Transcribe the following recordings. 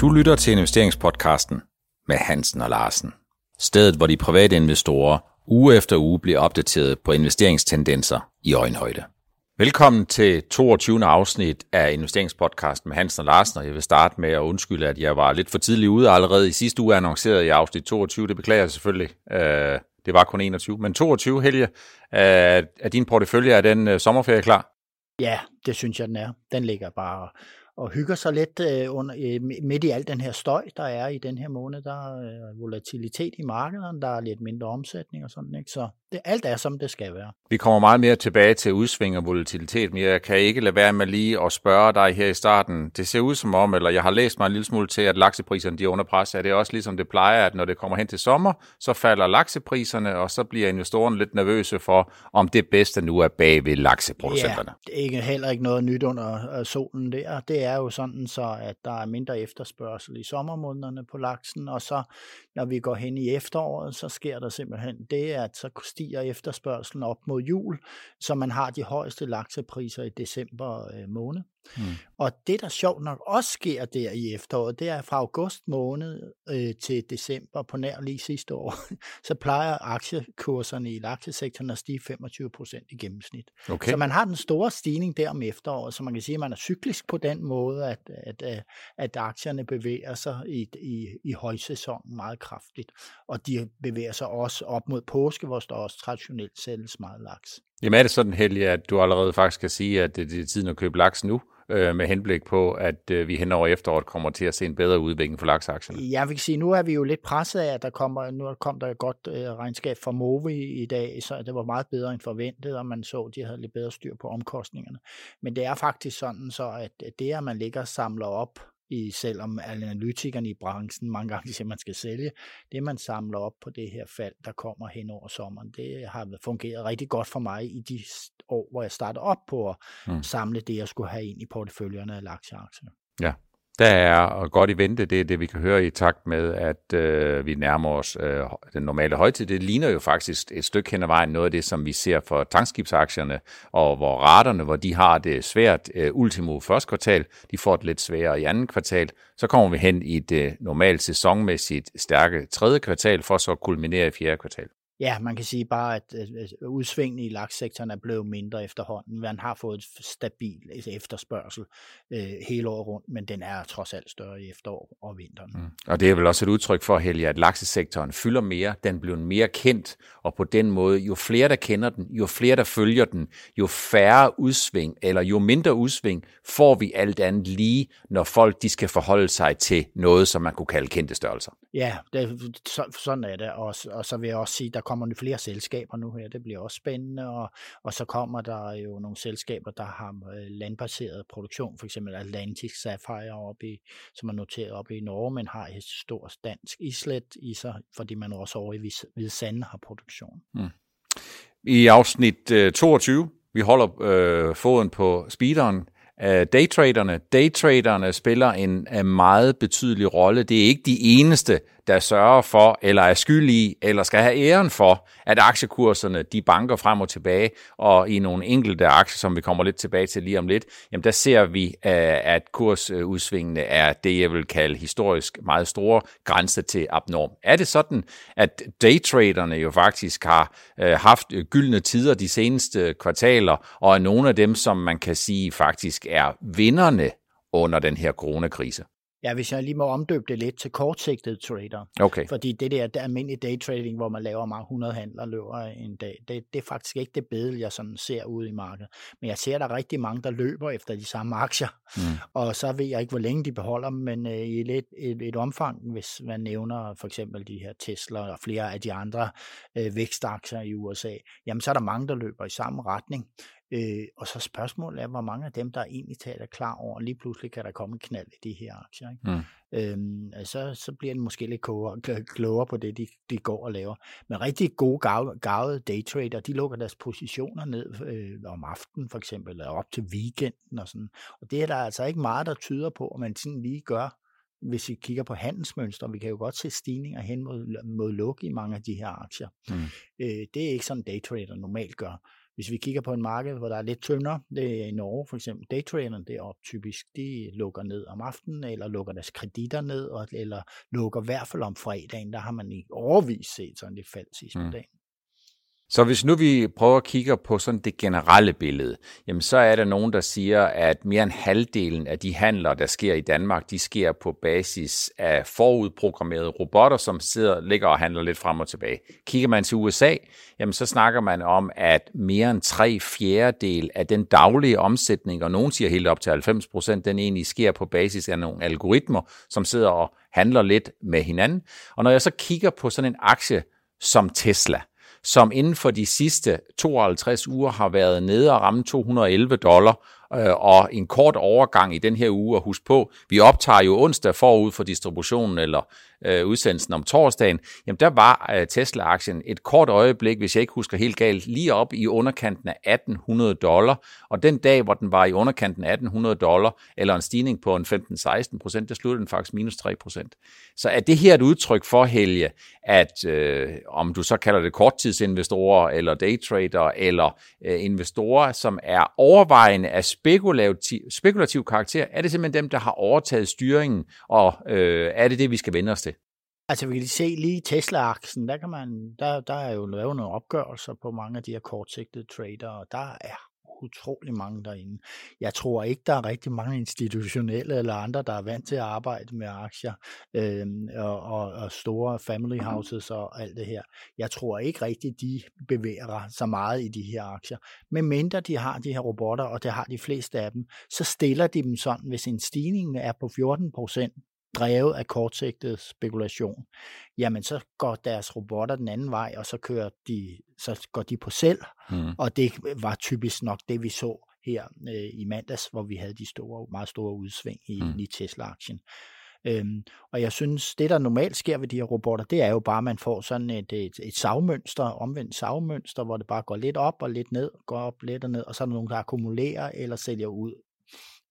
Du lytter til investeringspodcasten med Hansen og Larsen. Stedet, hvor de private investorer uge efter uge bliver opdateret på investeringstendenser i øjenhøjde. Velkommen til 22. afsnit af investeringspodcasten med Hansen og Larsen, og jeg vil starte med at undskylde, at jeg var lidt for tidlig ude allerede i sidste uge annonceret i afsnit 22. Det beklager jeg selvfølgelig. Øh, det var kun 21. Men 22, Helge, er din portefølje, er den øh, sommerferie klar? Ja, det synes jeg, den er. Den ligger bare og hygger sig lidt øh, under, øh, midt i al den her støj, der er i den her måned. Der er øh, volatilitet i markederne, der er lidt mindre omsætning og sådan, ikke? Så det, alt er, som det skal være. Vi kommer meget mere tilbage til udsving og volatilitet, men jeg kan ikke lade være med lige at spørge dig her i starten. Det ser ud som om, eller jeg har læst mig en lille smule til, at laksepriserne de er under pres. Er det også ligesom det plejer, at når det kommer hen til sommer, så falder laksepriserne, og så bliver investorerne lidt nervøse for, om det bedste nu er bag ved lakseproducenterne? Ja, det er ikke, heller ikke noget nyt under solen der. Det er jo sådan så, at der er mindre efterspørgsel i sommermånederne på laksen, og så når vi går hen i efteråret, så sker der simpelthen det, at så stiger efterspørgselen op mod jul, så man har de højeste laksepriser i december øh, måned. Mm. Og det, der sjovt nok også sker der i efteråret, det er fra august måned øh, til december på nær lige sidste år, så plejer aktiekurserne i laksesektoren at stige 25 procent i gennemsnit. Okay. Så man har den store stigning der om efteråret, så man kan sige, at man er cyklisk på den måde, at, at, at, at aktierne bevæger sig i, i, i højsæsonen meget kraftigt. Og de bevæger sig også op mod påske, hvor der også traditionelt sælges meget laks. Jamen er det sådan, Helge, at du allerede faktisk kan sige, at det er tiden at købe laks nu? Øh, med henblik på, at øh, vi hen over efteråret kommer til at se en bedre udvikling for laksaktierne? Jeg vil sige, nu er vi jo lidt presset af, at der kommer, nu kom der et godt øh, regnskab fra Movi i dag, så det var meget bedre end forventet, og man så, at de havde lidt bedre styr på omkostningerne. Men det er faktisk sådan så, at det, at man ligger og samler op i, selvom analytikerne i branchen mange gange siger, at man skal sælge, det man samler op på det her fald, der kommer hen over sommeren, det har fungeret rigtig godt for mig i de år, hvor jeg startede op på at mm. samle det, jeg skulle have ind i porteføljerne af laksieaktier. Ja, der er godt i vente, det er det, vi kan høre i takt med, at øh, vi nærmer os øh, den normale højtid. Det ligner jo faktisk et stykke hen ad vejen noget af det, som vi ser for tankskibsaktierne, og hvor raterne, hvor de har det svært øh, ultimo første kvartal, de får det lidt sværere i anden kvartal. Så kommer vi hen i det normalt sæsonmæssigt stærke tredje kvartal, for så at kulminere i fjerde kvartal. Ja, man kan sige bare, at udsvingene i lakssektoren er blevet mindre efterhånden. Man har fået et stabil efterspørgsel øh, hele året rundt, men den er trods alt større i efterår og vinteren. Mm. Og det er vel også et udtryk for, Helge, at laksesektoren fylder mere, den bliver mere kendt, og på den måde, jo flere der kender den, jo flere der følger den, jo færre udsving, eller jo mindre udsving, får vi alt andet lige, når folk de skal forholde sig til noget, som man kunne kalde kendte størrelser. Ja, det, så, sådan er det, og, og så vil jeg også sige, der kommer flere selskaber nu her, det bliver også spændende, og, og så kommer der jo nogle selskaber, der har øh, landbaseret produktion, for eksempel Atlantic Sapphire op i, som er noteret op i Norge, men har et stort dansk islet i sig, fordi man også over i Hvide Sande har produktion. Mm. I afsnit øh, 22, vi holder øh, foden på speederen, daytraderne. Daytraderne spiller en, en meget betydelig rolle. Det er ikke de eneste, der sørger for, eller er skyld i, eller skal have æren for, at aktiekurserne de banker frem og tilbage, og i nogle enkelte aktier, som vi kommer lidt tilbage til lige om lidt, jamen der ser vi, øh, at kursudsvingene er det, jeg vil kalde historisk meget store grænser til abnorm. Er det sådan, at daytraderne jo faktisk har øh, haft gyldne tider de seneste kvartaler, og er nogle af dem, som man kan sige faktisk er vinderne under den her coronakrise? Ja, hvis jeg lige må omdøbe det lidt til kortsigtede trader. Okay. Fordi det der, der almindelige daytrading, hvor man laver mange 100 handler løber en dag, det, det er faktisk ikke det billede, jeg sådan ser ud i markedet. Men jeg ser, at der er rigtig mange, der løber efter de samme aktier. Mm. Og så ved jeg ikke, hvor længe de beholder dem, men øh, i lidt, et, et omfang, hvis man nævner for eksempel de her Tesla og flere af de andre øh, vækstaktier i USA, jamen så er der mange, der løber i samme retning. Øh, og så spørgsmålet er, hvor mange af dem, der egentlig taler klar over, lige pludselig kan der komme en knald i de her aktier. Ikke? Mm. Øhm, så, så bliver de måske lidt klogere på det, de, de går og laver. Men rigtig gode, gavede daytrader, de lukker deres positioner ned øh, om aftenen for eksempel, eller op til weekenden og sådan. Og det er der altså ikke meget, der tyder på, at man sådan lige gør hvis vi kigger på handelsmønstre, vi kan jo godt se stigninger hen mod, mod luk i mange af de her aktier. Mm. Øh, det er ikke sådan, daytrader normalt gør. Hvis vi kigger på en marked, hvor der er lidt tyndere, det er i Norge for eksempel, daytraderne deroppe typisk, de lukker ned om aftenen, eller lukker deres kreditter ned, eller lukker i hvert fald om fredagen, der har man i overvis set sådan lidt fald sidste mm. dagen. Så hvis nu vi prøver at kigge på sådan det generelle billede, jamen så er der nogen, der siger, at mere end halvdelen af de handler, der sker i Danmark, de sker på basis af forudprogrammerede robotter, som sidder, ligger og handler lidt frem og tilbage. Kigger man til USA, jamen så snakker man om, at mere end tre fjerdedel af den daglige omsætning, og nogen siger helt op til 90 procent, den egentlig sker på basis af nogle algoritmer, som sidder og handler lidt med hinanden. Og når jeg så kigger på sådan en aktie som Tesla, som inden for de sidste 52 uger har været nede og ramme 211 dollar, øh, og en kort overgang i den her uge, og husk på, vi optager jo onsdag forud for distributionen eller øh, udsendelsen om torsdagen, jamen der var øh, Tesla-aktien et kort øjeblik, hvis jeg ikke husker helt galt, lige op i underkanten af 1800 dollar, og den dag, hvor den var i underkanten af 1800 dollar, eller en stigning på en 15-16 procent, der sluttede den faktisk minus 3 procent. Så er det her et udtryk for, Helge, at øh, om du så kalder det korttidsinvestorer, eller daytrader, eller øh, investorer, som er overvejende af spekulativ, spekulativ karakter, er det simpelthen dem, der har overtaget styringen, og øh, er det det, vi skal vende os til? Altså, vi kan se lige Tesla-aksen, der, kan man, der, der er jo lavet nogle opgørelser på mange af de her kortsigtede trader, og der er utrolig mange derinde. Jeg tror ikke, der er rigtig mange institutionelle eller andre, der er vant til at arbejde med aktier øh, og, og, og store family houses og alt det her. Jeg tror ikke rigtig, de bevæger sig meget i de her aktier. Men mindre de har de her robotter, og det har de fleste af dem, så stiller de dem sådan, hvis en stigning er på 14 procent, drevet af kortsigtet spekulation, jamen så går deres robotter den anden vej, og så kører de, så går de på selv, mm. og det var typisk nok det, vi så her øh, i mandags, hvor vi havde de store, meget store udsving i, mm. i Tesla-aktien. Øhm, og jeg synes, det der normalt sker ved de her robotter, det er jo bare, at man får sådan et, et, et savmønster, omvendt savmønster, hvor det bare går lidt op og lidt ned, går op lidt og ned, og så er der nogen, der akkumulerer eller sælger ud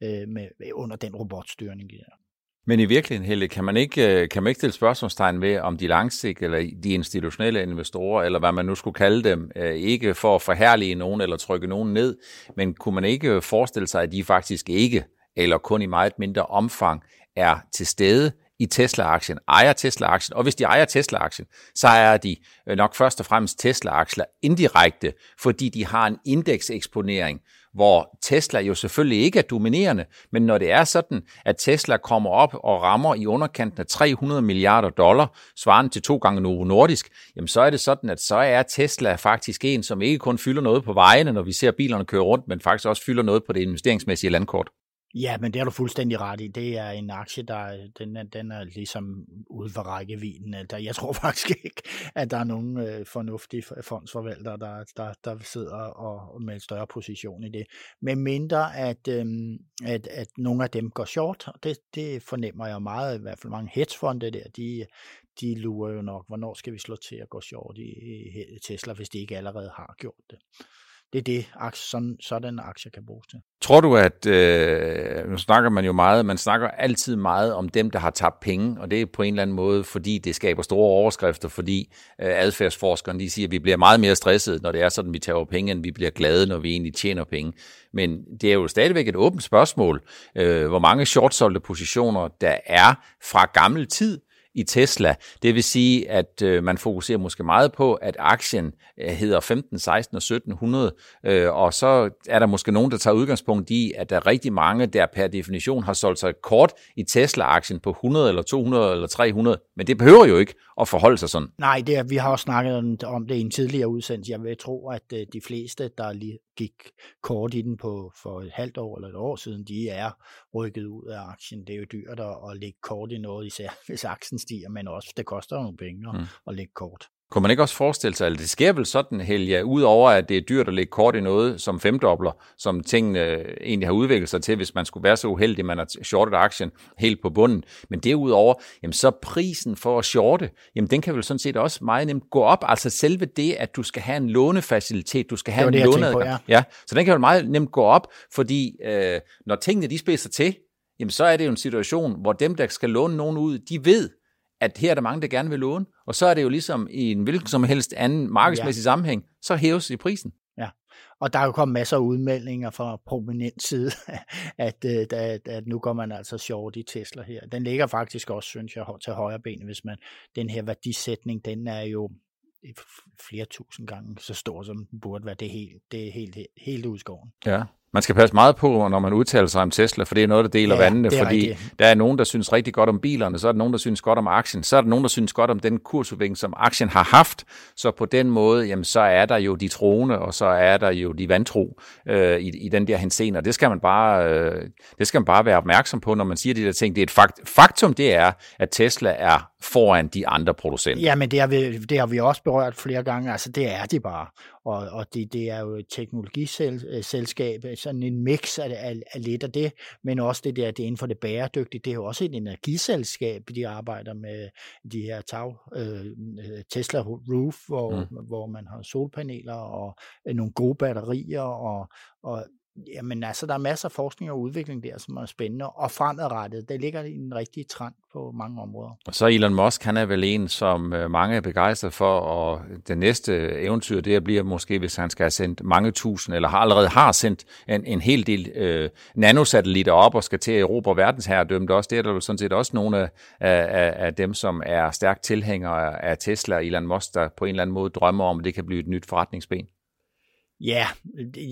øh, med, under den robotstyrning. Der. Men i virkeligheden, Helle, kan man ikke, øh, kan man ikke stille spørgsmålstegn ved, om de langsigtede eller de institutionelle investorer, eller hvad man nu skulle kalde dem, øh, ikke for at forhærlige nogen eller trykke nogen ned, men kunne man ikke forestille sig, at de faktisk ikke, eller kun i meget mindre omfang, er til stede i Tesla-aktien, ejer Tesla-aktien, og hvis de ejer Tesla-aktien, så er de øh, nok først og fremmest Tesla-aktier indirekte, fordi de har en indekseksponering, hvor Tesla jo selvfølgelig ikke er dominerende, men når det er sådan, at Tesla kommer op og rammer i underkanten af 300 milliarder dollar, svarende til to gange Novo Nordisk, jamen så er det sådan, at så er Tesla faktisk en, som ikke kun fylder noget på vejene, når vi ser bilerne køre rundt, men faktisk også fylder noget på det investeringsmæssige landkort. Ja, men det er du fuldstændig ret i. Det er en aktie, der den er, den er ligesom ude for rækkevidden. Jeg tror faktisk ikke, at der er nogen øh, fornuftige fondsforvaltere, der, der, der sidder og med en større position i det. Men mindre, at, øh, at, at nogle af dem går short, og det, det fornemmer jeg meget, i hvert fald mange hedgefonde der, de, de lurer jo nok, hvornår skal vi slå til at gå short i, i Tesla, hvis de ikke allerede har gjort det det er det, sådan, sådan aktier kan bruges til. Tror du, at, øh, nu snakker man jo meget, man snakker altid meget om dem, der har tabt penge, og det er på en eller anden måde, fordi det skaber store overskrifter, fordi øh, adfærdsforskerne de siger, at vi bliver meget mere stresset, når det er sådan, vi tager penge, end vi bliver glade, når vi egentlig tjener penge. Men det er jo stadigvæk et åbent spørgsmål, øh, hvor mange shortsolgte positioner der er fra gammel tid, i Tesla. Det vil sige, at øh, man fokuserer måske meget på, at aktien øh, hedder 15, 16 og 1700, øh, og så er der måske nogen, der tager udgangspunkt i, at der er rigtig mange, der per definition har solgt sig kort i Tesla-aktien på 100 eller 200 eller 300, men det behøver jo ikke at forholde sig sådan. Nej, det er, vi har også snakket om det i en tidligere udsendelse. Jeg vil tro, at øh, de fleste, der lige gik kort i den på for et halvt år eller et år siden, de er rykket ud af aktien. Det er jo dyrt at, at lægge kort i noget, især hvis aktien stiger, men også det koster jo nogle penge at, mm. at lægge kort. Kunne man ikke også forestille sig, at det sker vel sådan, Helja, udover at det er dyrt at lægge kort i noget som femdobler, som tingene egentlig har udviklet sig til, hvis man skulle være så uheldig, at man har shortet aktien helt på bunden. Men derudover, jamen så prisen for at shorte, jamen den kan vel sådan set også meget nemt gå op. Altså selve det, at du skal have en lånefacilitet, du skal have det en låneadgang. Ja. ja. Så den kan vel meget nemt gå op, fordi øh, når tingene de spidser til, jamen så er det jo en situation, hvor dem, der skal låne nogen ud, de ved, at her er der mange, der gerne vil låne, og så er det jo ligesom i en hvilken som helst anden markedsmæssig ja. sammenhæng, så hæves i prisen. Ja, Og der er jo kommet masser af udmeldinger fra prominent side, at, at, at, at nu går man altså short i Tesla her. Den ligger faktisk også, synes jeg, til højre ben, hvis man, den her værdisætning, den er jo flere tusind gange så stor, som den burde være. Det er helt, det er helt, helt, helt udskoven. Ja, man skal passe meget på, når man udtaler sig om Tesla, for det er noget, der deler ja, vandene, fordi rigtigt. der er nogen, der synes rigtig godt om bilerne, så er der nogen, der synes godt om aktien, så er der nogen, der synes godt om den kursudvikling, som aktien har haft, så på den måde, jamen, så er der jo de troende, og så er der jo de vantro øh, i, i den der henseende, og det skal, man bare, øh, det skal man bare være opmærksom på, når man siger de der ting. Det er et fakt, faktum, det er, at Tesla er foran de andre producenter. Ja, men det har vi, det har vi også berørt flere gange, altså det er de bare og, og det, det er jo et teknologiselskab, øh, sådan en mix af, af, af lidt af det, men også det der, det inden for det bæredygtige, det er jo også et energiselskab, de arbejder med de her tag, øh, Tesla Roof, hvor, mm. hvor man har solpaneler og øh, nogle gode batterier, og, og Jamen altså, der er masser af forskning og udvikling der, som er spændende, og fremadrettet, der ligger en rigtig trend på mange områder. Og så Elon Musk, han er vel en, som øh, mange er begejstret for, og det næste eventyr, det bliver måske, hvis han skal have sendt mange tusind, eller har allerede har sendt en, en hel del øh, nanosatellitter op, og skal til at erobre verdensherredømmet også. Det er der vel sådan set også nogle af, af, af dem, som er stærkt tilhængere af Tesla og Elon Musk, der på en eller anden måde drømmer om, at det kan blive et nyt forretningsben. Ja,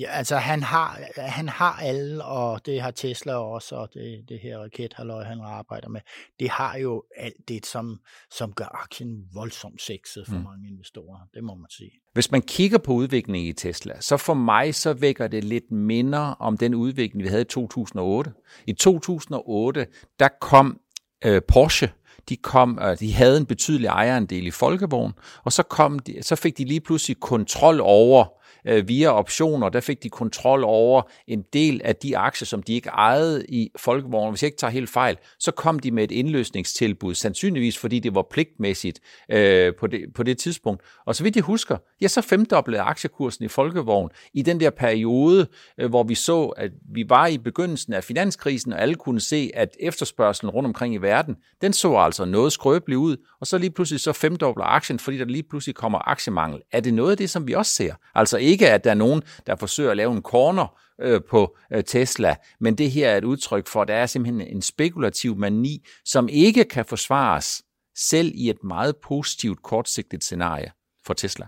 altså han har, han har alle, og det har Tesla også, og det, det her rakethalløj, han arbejder med, det har jo alt det, som, som gør aktien voldsomt sexet for mm. mange investorer, det må man sige. Hvis man kigger på udviklingen i Tesla, så for mig så vækker det lidt minder om den udvikling, vi havde i 2008. I 2008, der kom øh, Porsche de, kom, øh, de havde en betydelig ejerandel i Folkevogn, og så, kom de, så fik de lige pludselig kontrol over øh, via optioner, der fik de kontrol over en del af de aktier, som de ikke ejede i Folkevognen. Hvis jeg ikke tager helt fejl, så kom de med et indløsningstilbud, sandsynligvis fordi det var pligtmæssigt øh, på, det, på det tidspunkt. Og så vidt jeg husker, ja, så femdoblede aktiekursen i Folkevogn i den der periode, øh, hvor vi så, at vi var i begyndelsen af finanskrisen, og alle kunne se, at efterspørgselen rundt omkring i verden, den så altså noget skrøbelig ud, og så lige pludselig så femdobler aktien, fordi der lige pludselig kommer aktiemangel. Er det noget af det, som vi også ser? Altså ikke, ikke, at der er nogen, der forsøger at lave en corner øh, på øh, Tesla, men det her er et udtryk for, at der er simpelthen en spekulativ mani, som ikke kan forsvares selv i et meget positivt kortsigtet scenarie for Tesla.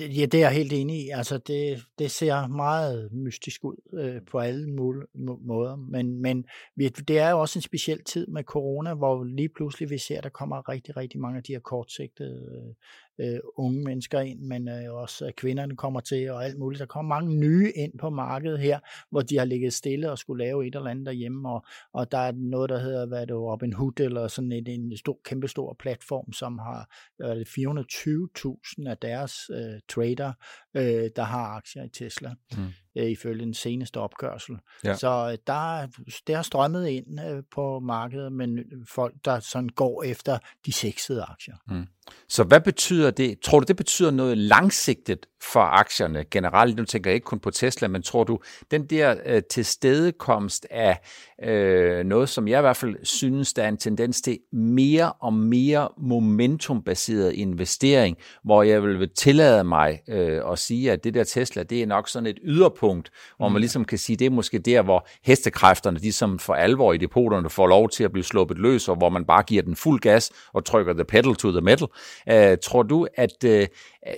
Ja, det er jeg helt enig i. Altså, det, det ser meget mystisk ud øh, på alle mulige måder. Men, men vi, det er jo også en speciel tid med corona, hvor lige pludselig vi ser, at der kommer rigtig, rigtig mange af de her kortsigtede øh, øh, unge mennesker ind, men øh, også at kvinderne kommer til og alt muligt. Der kommer mange nye ind på markedet her, hvor de har ligget stille og skulle lave et eller andet derhjemme, og, og der er noget, der hedder hvad er det, Robin Hood, eller sådan et, en stor, kæmpestor platform, som har øh, 420.000 af deres øh, trader, øh, der har aktier i Tesla. Mm øh, ifølge den seneste opgørsel. Ja. Så øh, der, det har strømmet ind øh, på markedet, men folk, der sådan går efter de sexede aktier. Mm. Så hvad betyder det? Tror du, det betyder noget langsigtet for aktierne generelt? Nu tænker jeg ikke kun på Tesla, men tror du, den der øh, tilstedekomst af øh, noget, som jeg i hvert fald synes, der er en tendens til mere og mere momentumbaseret investering, hvor jeg vil tillade mig øh, at sige, at det der Tesla, det er nok sådan et yderpunkt, hvor man mm. ligesom kan sige, det er måske der, hvor hestekræfterne, de som for alvor i depoterne får lov til at blive sluppet løs, og hvor man bare giver den fuld gas og trykker the pedal to the metal. Uh, tror du, at uh,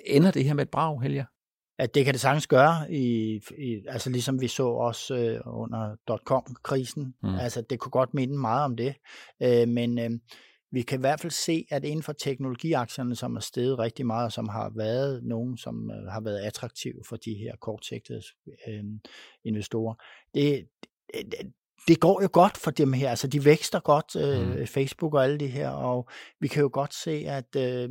ender det her med et brag, Helge? at det kan det sagtens gøre, i, i, altså ligesom vi så også øh, under dot-com-krisen. Mm. Altså det kunne godt minde meget om det, øh, men øh, vi kan i hvert fald se, at inden for teknologiaktierne, som er steget rigtig meget, som har været nogen, som øh, har været attraktive for de her kortsigtede øh, investorer, det, det, det går jo godt for dem her, altså de vækster godt, øh, mm. Facebook og alle de her, og vi kan jo godt se, at, øh,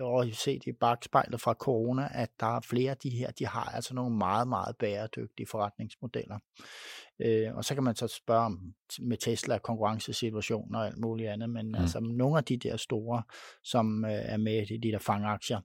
og se det i bagspejlet fra corona, at der er flere af de her, de har altså nogle meget, meget bæredygtige forretningsmodeller. Øh, og så kan man så spørge om med Tesla konkurrencesituationer og alt muligt andet, men mm. altså nogle af de der store, som øh, er med i de der fangaktier,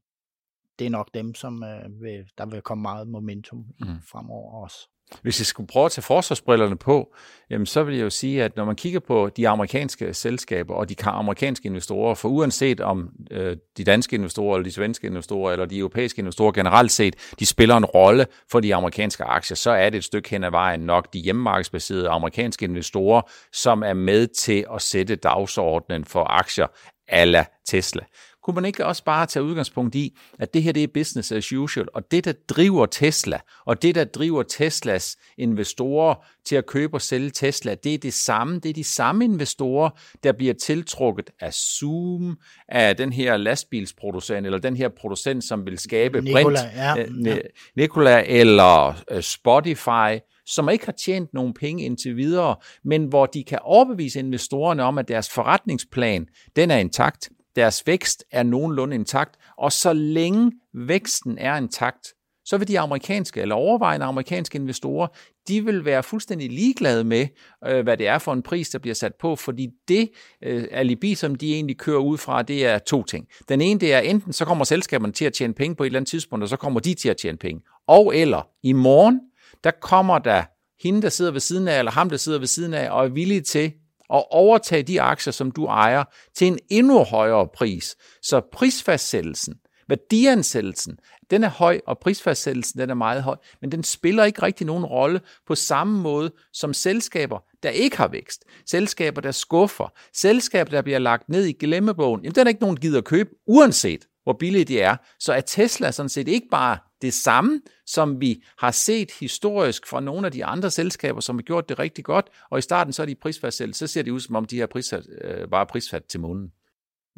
det er nok dem, som øh, vil, der vil komme meget momentum mm. fremover også. Hvis jeg skulle prøve at tage forsvarsbrillerne på, jamen så vil jeg jo sige, at når man kigger på de amerikanske selskaber og de amerikanske investorer, for uanset om øh, de danske investorer, eller de svenske investorer, eller de europæiske investorer generelt set, de spiller en rolle for de amerikanske aktier, så er det et stykke hen ad vejen nok de hjemmemarkedsbaserede amerikanske investorer, som er med til at sætte dagsordenen for aktier ala Tesla kunne man ikke også bare tage udgangspunkt i, at det her det er business as usual, og det, der driver Tesla, og det, der driver Teslas investorer til at købe og sælge Tesla, det er det samme. Det er de samme investorer, der bliver tiltrukket af Zoom, af den her lastbilsproducent, eller den her producent, som vil skabe Nikola, Brint, ja, øh, ja. Nikola eller øh, Spotify, som ikke har tjent nogen penge indtil videre, men hvor de kan overbevise investorerne om, at deres forretningsplan, den er intakt deres vækst er nogenlunde intakt, og så længe væksten er intakt, så vil de amerikanske eller overvejende amerikanske investorer, de vil være fuldstændig ligeglade med, øh, hvad det er for en pris, der bliver sat på, fordi det øh, alibi, som de egentlig kører ud fra, det er to ting. Den ene, det er enten, så kommer selskaberne til at tjene penge på et eller andet tidspunkt, og så kommer de til at tjene penge. Og eller i morgen, der kommer der hende, der sidder ved siden af, eller ham, der sidder ved siden af, og er villig til og overtage de aktier, som du ejer, til en endnu højere pris. Så prisfastsættelsen, værdiansættelsen, den er høj, og prisfastsættelsen den er meget høj, men den spiller ikke rigtig nogen rolle på samme måde som selskaber, der ikke har vækst. Selskaber, der skuffer. Selskaber, der bliver lagt ned i glemmebogen. Jamen, den er ikke nogen, der gider at købe, uanset hvor billige det er. Så er Tesla sådan set ikke bare det samme, som vi har set historisk fra nogle af de andre selskaber, som har gjort det rigtig godt, og i starten så er de prisfastsat, så ser det ud som om de her prisfastsat, øh, bare prisfat til månen.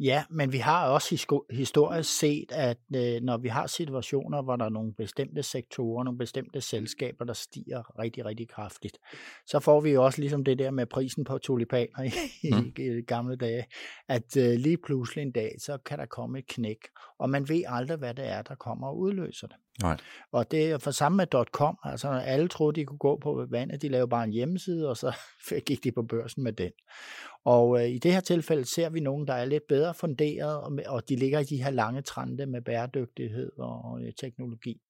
Ja, men vi har også historisk set, at øh, når vi har situationer, hvor der er nogle bestemte sektorer, nogle bestemte selskaber, der stiger rigtig, rigtig kraftigt, så får vi jo også ligesom det der med prisen på tulipaner i, mm. i gamle dage, at øh, lige pludselig en dag, så kan der komme et knæk, og man ved aldrig, hvad det er, der kommer og udløser det. Nej. Og det er for samme med .com, altså alle troede, de kunne gå på vandet, de lavede bare en hjemmeside, og så gik de på børsen med den. Og øh, i det her tilfælde ser vi nogen, der er lidt bedre funderet, og, og de ligger i de her lange trende med bæredygtighed og øh, teknologi.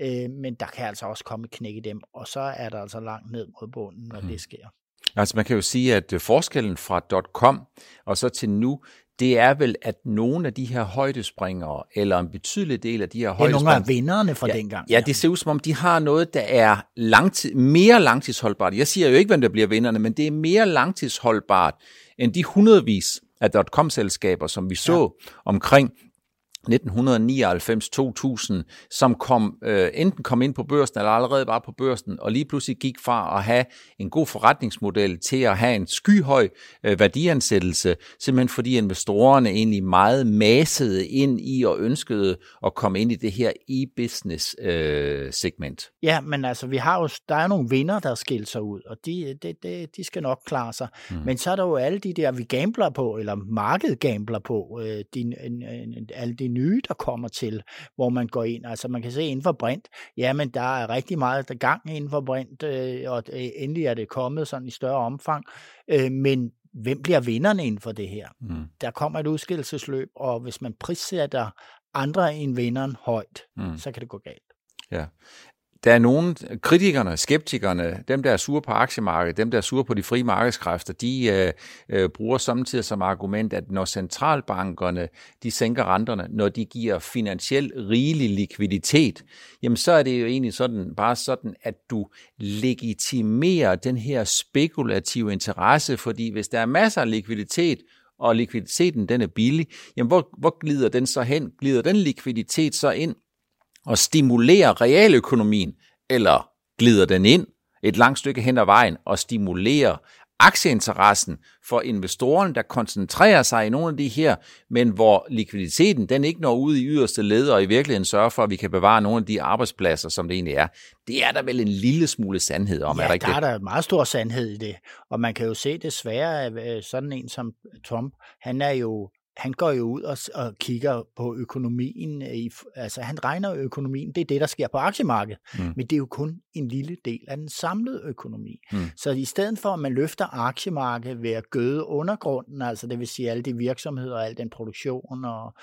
Øh, men der kan altså også komme knæk i dem, og så er der altså langt ned mod bunden, når hmm. det sker. Altså man kan jo sige, at forskellen fra .com og så til nu, det er vel, at nogle af de her højdespringere, eller en betydelig del af de her højdespringere... Det er nogle af vinderne fra ja, dengang. Ja, det ser ud som om, de har noget, der er langtid, mere langtidsholdbart. Jeg siger jo ikke, hvem der bliver vinderne, men det er mere langtidsholdbart end de hundredvis af dot-com-selskaber, som vi så ja. omkring 1999-2000, som kom, øh, enten kom ind på børsen eller allerede var på børsen, og lige pludselig gik fra at have en god forretningsmodel til at have en skyhøj øh, værdiansættelse, simpelthen fordi investorerne egentlig meget massede ind i og ønskede at komme ind i det her e-business øh, segment. Ja, men altså, vi har jo, der er nogle vinder, der skiller sig ud, og de, de, de, de skal nok klare sig. Mm. Men så er der jo alle de der, vi gambler på, eller markedet gambler på, øh, de, alle de nye, der kommer til, hvor man går ind. Altså man kan se inden for Brint, jamen der er rigtig meget der gang inden for Brint, øh, og øh, endelig er det kommet sådan i større omfang. Øh, men hvem bliver vinderne inden for det her? Mm. Der kommer et udskillelsesløb, og hvis man prissætter andre end vinderen højt, mm. så kan det gå galt. Ja der er nogen, kritikerne, skeptikerne, dem der er sure på aktiemarkedet, dem der er sure på de frie markedskræfter, de øh, øh, bruger samtidig som argument, at når centralbankerne de sænker renterne, når de giver finansiel rigelig likviditet, jamen så er det jo egentlig sådan, bare sådan, at du legitimerer den her spekulative interesse, fordi hvis der er masser af likviditet, og likviditeten den er billig, jamen hvor, hvor glider den så hen? Glider den likviditet så ind og stimulerer realøkonomien, eller glider den ind et langt stykke hen ad vejen og stimulerer aktieinteressen for investorerne, der koncentrerer sig i nogle af de her, men hvor likviditeten den ikke når ud i yderste led og i virkeligheden sørger for, at vi kan bevare nogle af de arbejdspladser, som det egentlig er. Det er der vel en lille smule sandhed om, ja, er der ikke der det? er der meget stor sandhed i det. Og man kan jo se desværre, at øh, sådan en som Trump, han er jo han går jo ud og, og kigger på økonomien. I, altså han regner økonomien, det er det, der sker på aktiemarkedet. Mm. Men det er jo kun en lille del af den samlede økonomi. Mm. Så i stedet for, at man løfter aktiemarkedet ved at gøde undergrunden, altså det vil sige alle de virksomheder og al den produktion og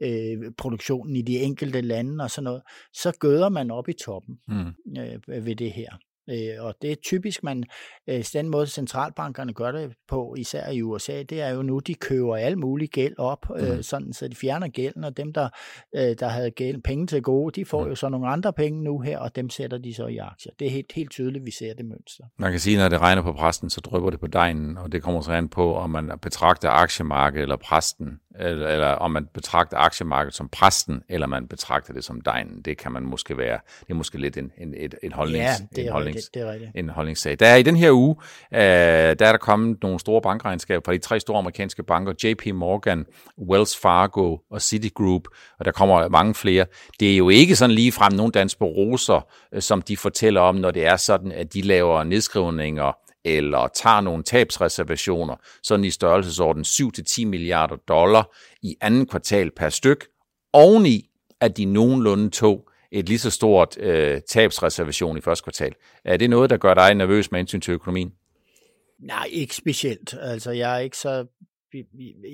øh, produktionen i de enkelte lande og sådan noget, så gøder man op i toppen mm. øh, ved det her. Øh, og det er typisk, man øh, den måde centralbankerne gør det på, især i USA, det er jo nu, de køber al mulig gæld op, øh, mm. sådan, så de fjerner gælden, og dem, der, øh, der havde gæld, penge til gode, de får mm. jo så nogle andre penge nu her, og dem sætter de så i aktier. Det er helt, helt tydeligt, vi ser det mønster. Man kan sige, når det regner på præsten, så drypper det på dejen, og det kommer så an på, om man betragter aktiemarkedet eller præsten, eller, eller om man betragter aktiemarkedet som præsten, eller man betragter det som dejen. Det kan man måske være, det er måske lidt en, en, en, en holdnings, ja, det er en holdnings, rigtigt, det er rigtigt. en holdningssag. Der er i den her uge, øh, der er der kommet nogle store bankregnskaber fra de tre store amerikanske banker, JP Morgan, Wells Fargo og Citigroup, og der kommer mange flere. Det er jo ikke sådan lige frem nogle danske roser, øh, som de fortæller om, når det er sådan, at de laver nedskrivninger eller tager nogle tabsreservationer, sådan i størrelsesorden 7-10 milliarder dollar i anden kvartal per styk, oveni at de nogenlunde tog et lige så stort øh, tabsreservation i første kvartal. Er det noget, der gør dig nervøs med hensyn til økonomien? Nej, ikke specielt. Altså, jeg er ikke så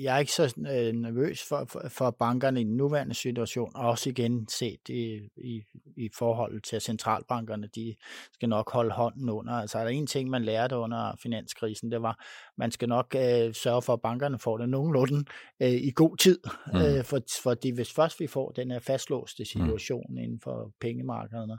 jeg er ikke så øh, nervøs for, for, for bankerne i den nuværende situation, og også igen set i, i, i forhold til centralbankerne, de skal nok holde hånden under. Altså er der en ting, man lærte under finanskrisen, det var, man skal nok øh, sørge for, at bankerne får det nogenlunde øh, i god tid, mm. øh, for, fordi hvis først vi får den her fastlåste mm. situation mm. inden for pengemarkederne,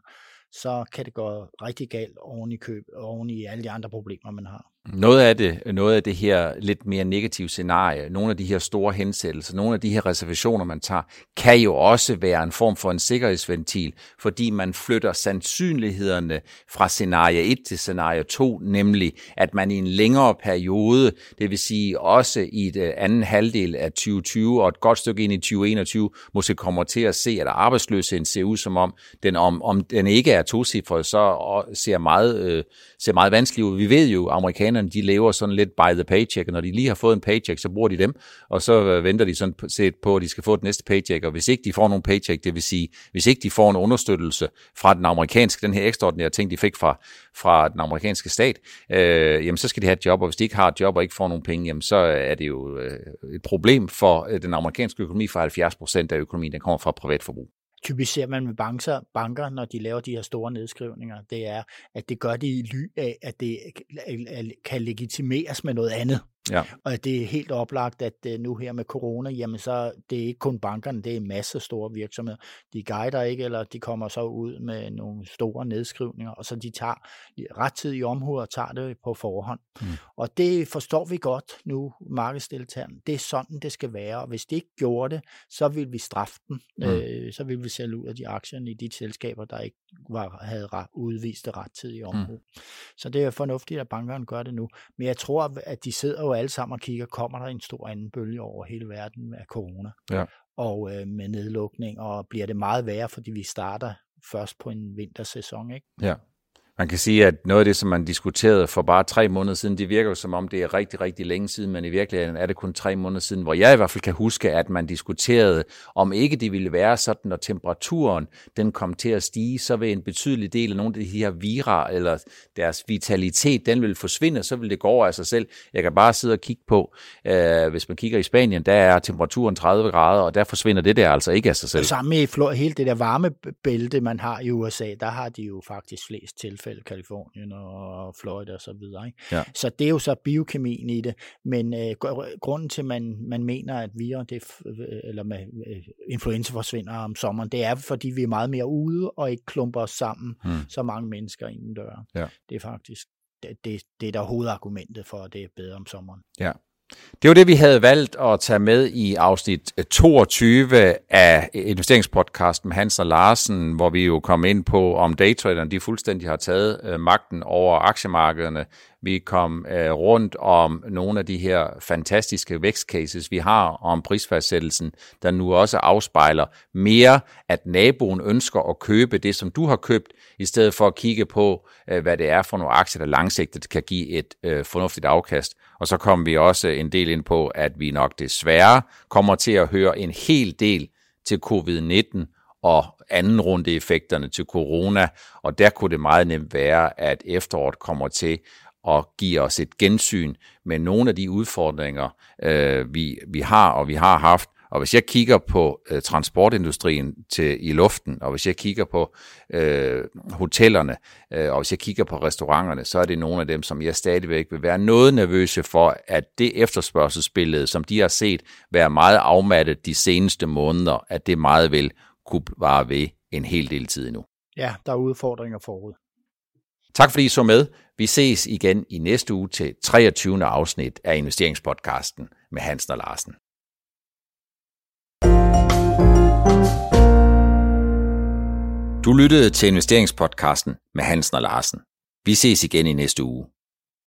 så kan det gå rigtig galt oven i køb, oven i alle de andre problemer, man har. Noget af det, noget af det her lidt mere negative scenarie, nogle af de her store hensættelser, nogle af de her reservationer, man tager, kan jo også være en form for en sikkerhedsventil, fordi man flytter sandsynlighederne fra scenarie 1 til scenarie 2, nemlig at man i en længere periode, det vil sige også i et øh, anden halvdel af 2020 og et godt stykke ind i 2021, måske kommer til at se, at arbejdsløsheden ser ud som om, den, om, om den ikke er tocifret, så ser meget, øh, ser meget vanskelig ud. Vi ved jo, amerikanerne amerikanerne de lever sådan lidt by the paycheck, og når de lige har fået en paycheck, så bruger de dem, og så øh, venter de sådan set på, at de skal få et næste paycheck, og hvis ikke de får nogen paycheck, det vil sige, hvis ikke de får en understøttelse fra den amerikanske, den her ekstraordinære ting, de fik fra, fra den amerikanske stat, øh, jamen så skal de have et job, og hvis de ikke har et job og ikke får nogen penge, jamen så øh, er det jo øh, et problem for øh, den amerikanske økonomi, for 70 procent af økonomien, den kommer fra privatforbrug typisk ser man med banker, banker, når de laver de her store nedskrivninger, det er, at det gør det i ly af, at det øh, kan legitimeres med noget andet. Ja. Og det er helt oplagt, at øh, nu her med corona, jamen så det er ikke kun bankerne, det er en masse store virksomheder. De guider ikke, eller de kommer så ud med nogle store nedskrivninger, og så de tager ret tid i omhu og tager det på forhånd. Mm. Og det forstår vi godt nu, markedsdeltagerne. Det er sådan, det skal være, og hvis de ikke gjorde det, så vil vi straffe dem. Mm. Øh, så vil vi sælge ud af de aktierne i de selskaber, der ikke var, havde udvist ret tid i omhu. Mm. Så det er fornuftigt, at bankerne gør det nu. Men jeg tror, at de sidder jo alle sammen og kigger, kommer der en stor anden bølge over hele verden af corona? Ja. Og øh, med nedlukning, og bliver det meget værre, fordi vi starter først på en vintersæson, ikke? Ja. Man kan sige, at noget af det, som man diskuterede for bare tre måneder siden, det virker jo som om, det er rigtig, rigtig længe siden, men i virkeligheden er det kun tre måneder siden, hvor jeg i hvert fald kan huske, at man diskuterede, om ikke det ville være sådan, når temperaturen den kom til at stige, så vil en betydelig del af nogle af de her vira, eller deres vitalitet, den vil forsvinde, så vil det gå over af sig selv. Jeg kan bare sidde og kigge på, øh, hvis man kigger i Spanien, der er temperaturen 30 grader, og der forsvinder det der altså ikke af sig selv. Og samme i hele det der varmebælte, man har i USA, der har de jo faktisk flest tilfælde tilfælde Kalifornien og Florida og så videre. Ikke? Ja. Så det er jo så biokemien i det, men øh, grunden til, at man, man mener, at virus, det, eller med, øh, influenza forsvinder om sommeren, det er, fordi vi er meget mere ude og ikke klumper os sammen hmm. så mange mennesker inden døren. Ja. Det er faktisk det, det, det er der hovedargumentet for, at det er bedre om sommeren. Ja. Det var det, vi havde valgt at tage med i afsnit øh, 22 af investeringspodcasten med Hans og Larsen, hvor vi jo kom ind på, om daytraderne de fuldstændig har taget øh, magten over aktiemarkederne. Vi kom øh, rundt om nogle af de her fantastiske vækstcases, vi har om prisfastsættelsen, der nu også afspejler mere, at naboen ønsker at købe det, som du har købt, i stedet for at kigge på, øh, hvad det er for nogle aktier, der langsigtet kan give et øh, fornuftigt afkast. Og så kom vi også en del ind på, at vi nok desværre kommer til at høre en hel del til covid-19 og anden runde effekterne til corona, og der kunne det meget nemt være, at efteråret kommer til og giver os et gensyn med nogle af de udfordringer, øh, vi, vi har og vi har haft, Og hvis jeg kigger på øh, transportindustrien til i luften, og hvis jeg kigger på øh, hotellerne, øh, og hvis jeg kigger på restauranterne, så er det nogle af dem, som jeg stadigvæk vil være noget nervøse for, at det efterspørgselsbillede, som de har set være meget afmattet de seneste måneder, at det meget vel kunne vare ved en hel del tid endnu. Ja, der er udfordringer forud. Tak fordi I så med. Vi ses igen i næste uge til 23. afsnit af investeringspodcasten med Hansen og Larsen. Du lyttede til investeringspodcasten med Hansen og Larsen. Vi ses igen i næste uge.